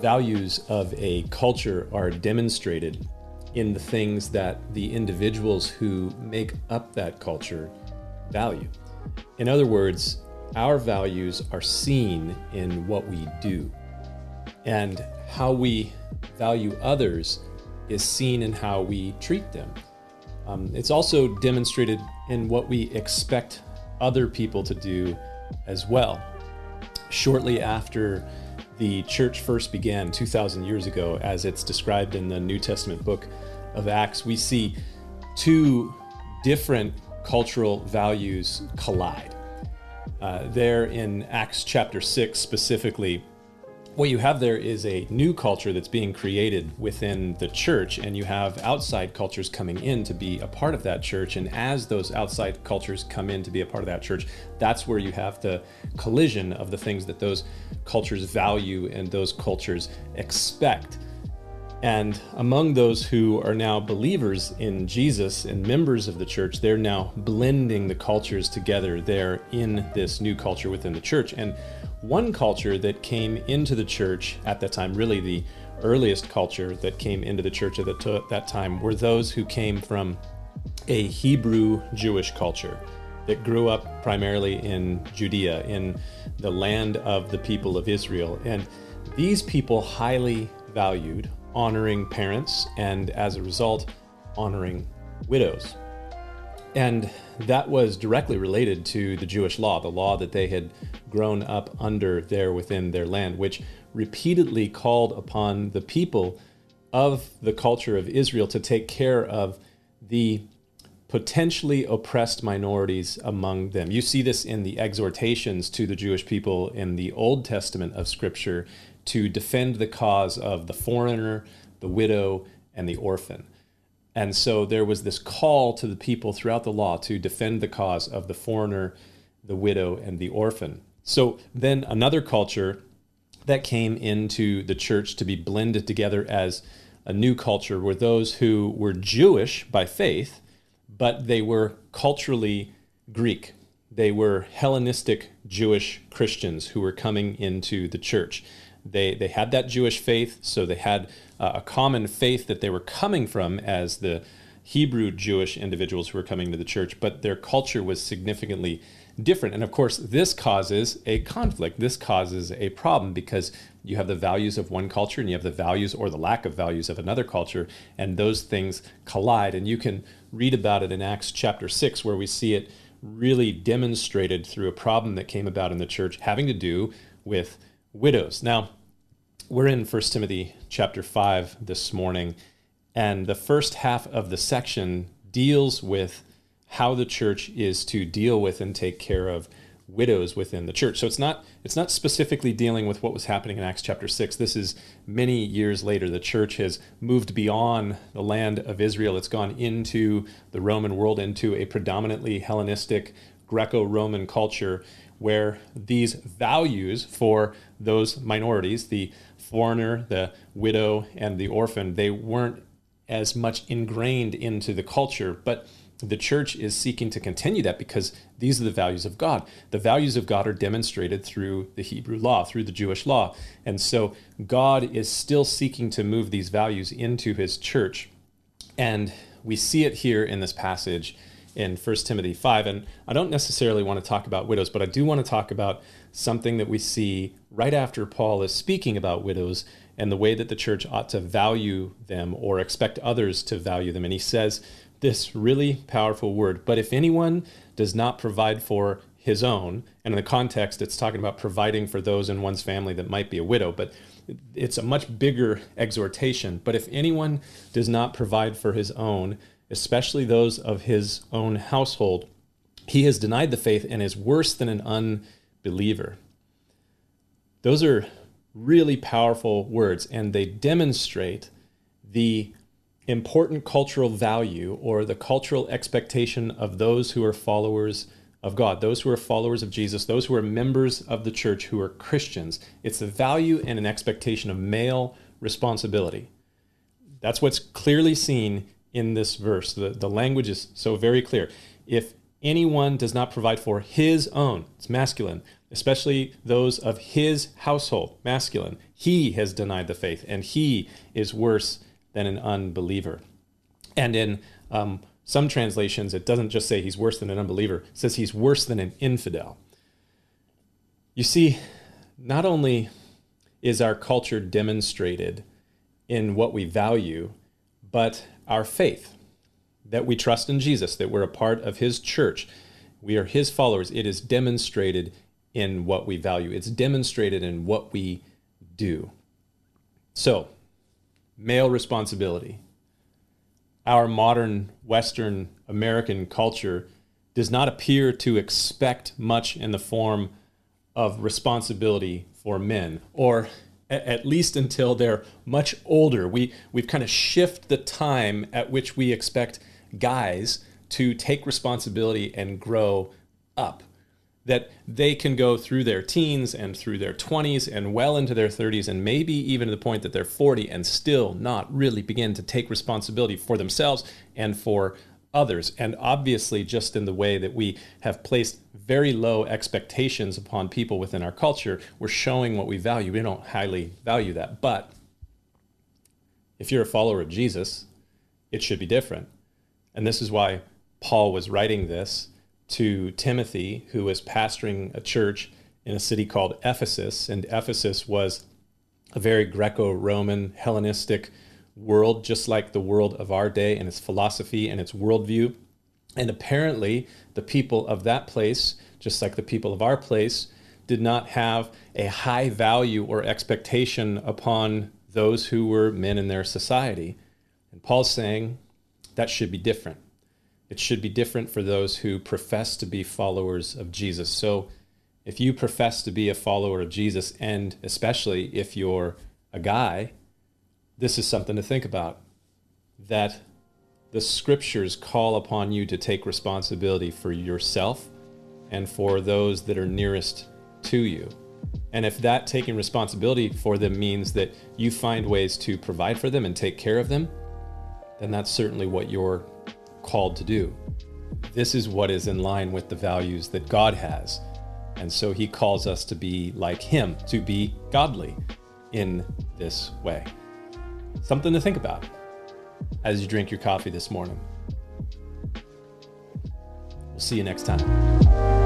Values of a culture are demonstrated in the things that the individuals who make up that culture value. In other words, our values are seen in what we do. And how we value others is seen in how we treat them. Um, it's also demonstrated in what we expect other people to do as well. Shortly after the church first began 2,000 years ago, as it's described in the New Testament book of Acts, we see two different cultural values collide. Uh, there in Acts chapter 6 specifically, what you have there is a new culture that's being created within the church, and you have outside cultures coming in to be a part of that church. And as those outside cultures come in to be a part of that church, that's where you have the collision of the things that those cultures value and those cultures expect. And among those who are now believers in Jesus and members of the church, they're now blending the cultures together there in this new culture within the church. And one culture that came into the church at that time, really the earliest culture that came into the church at that time, were those who came from a Hebrew Jewish culture that grew up primarily in Judea, in the land of the people of Israel. And these people highly valued honoring parents and, as a result, honoring widows. And that was directly related to the Jewish law, the law that they had grown up under there within their land, which repeatedly called upon the people of the culture of Israel to take care of the potentially oppressed minorities among them. You see this in the exhortations to the Jewish people in the Old Testament of Scripture to defend the cause of the foreigner, the widow, and the orphan. And so there was this call to the people throughout the law to defend the cause of the foreigner, the widow, and the orphan. So then another culture that came into the church to be blended together as a new culture were those who were Jewish by faith, but they were culturally Greek. They were Hellenistic Jewish Christians who were coming into the church. They, they had that Jewish faith, so they had uh, a common faith that they were coming from as the Hebrew Jewish individuals who were coming to the church, but their culture was significantly different. And of course, this causes a conflict. This causes a problem because you have the values of one culture and you have the values or the lack of values of another culture, and those things collide. And you can read about it in Acts chapter 6, where we see it really demonstrated through a problem that came about in the church having to do with widows. Now, we're in 1 Timothy chapter 5 this morning, and the first half of the section deals with how the church is to deal with and take care of widows within the church. So it's not it's not specifically dealing with what was happening in Acts chapter 6. This is many years later the church has moved beyond the land of Israel. It's gone into the Roman world into a predominantly Hellenistic Greco-Roman culture where these values for those minorities, the foreigner, the widow, and the orphan, they weren't as much ingrained into the culture. But the church is seeking to continue that because these are the values of God. The values of God are demonstrated through the Hebrew law, through the Jewish law. And so God is still seeking to move these values into his church. And we see it here in this passage in 1 Timothy 5. And I don't necessarily want to talk about widows, but I do want to talk about something that we see right after Paul is speaking about widows and the way that the church ought to value them or expect others to value them. And he says this really powerful word, but if anyone does not provide for his own, and in the context, it's talking about providing for those in one's family that might be a widow, but it's a much bigger exhortation. But if anyone does not provide for his own, especially those of his own household, he has denied the faith and is worse than an unbeliever. Those are really powerful words, and they demonstrate the important cultural value or the cultural expectation of those who are followers of God, those who are followers of Jesus, those who are members of the church who are Christians. It's the value and an expectation of male responsibility. That's what's clearly seen in this verse. The, the language is so very clear. If anyone does not provide for his own, it's masculine, especially those of his household, masculine, he has denied the faith and he is worse than an unbeliever. And in um, some translations, it doesn't just say he's worse than an unbeliever, it says he's worse than an infidel. You see, not only is our culture demonstrated in what we value, but our faith that we trust in Jesus, that we're a part of his church, we are his followers. It is demonstrated in what we value, it's demonstrated in what we do. So, male responsibility. Our modern Western American culture does not appear to expect much in the form of responsibility for men, or at least until they're much older. We, we've kind of shift the time at which we expect guys to take responsibility and grow up. That they can go through their teens and through their 20s and well into their 30s and maybe even to the point that they're 40 and still not really begin to take responsibility for themselves and for others. And obviously, just in the way that we have placed very low expectations upon people within our culture, we're showing what we value. We don't highly value that. But if you're a follower of Jesus, it should be different. And this is why Paul was writing this to Timothy, who was pastoring a church in a city called Ephesus. And Ephesus was a very Greco Roman, Hellenistic world, just like the world of our day and its philosophy and its worldview. And apparently, the people of that place, just like the people of our place, did not have a high value or expectation upon those who were men in their society. And Paul's saying, that should be different. It should be different for those who profess to be followers of Jesus. So, if you profess to be a follower of Jesus, and especially if you're a guy, this is something to think about. That the scriptures call upon you to take responsibility for yourself and for those that are nearest to you. And if that taking responsibility for them means that you find ways to provide for them and take care of them, then that's certainly what you're called to do. This is what is in line with the values that God has. And so he calls us to be like him, to be godly in this way. Something to think about as you drink your coffee this morning. We'll see you next time.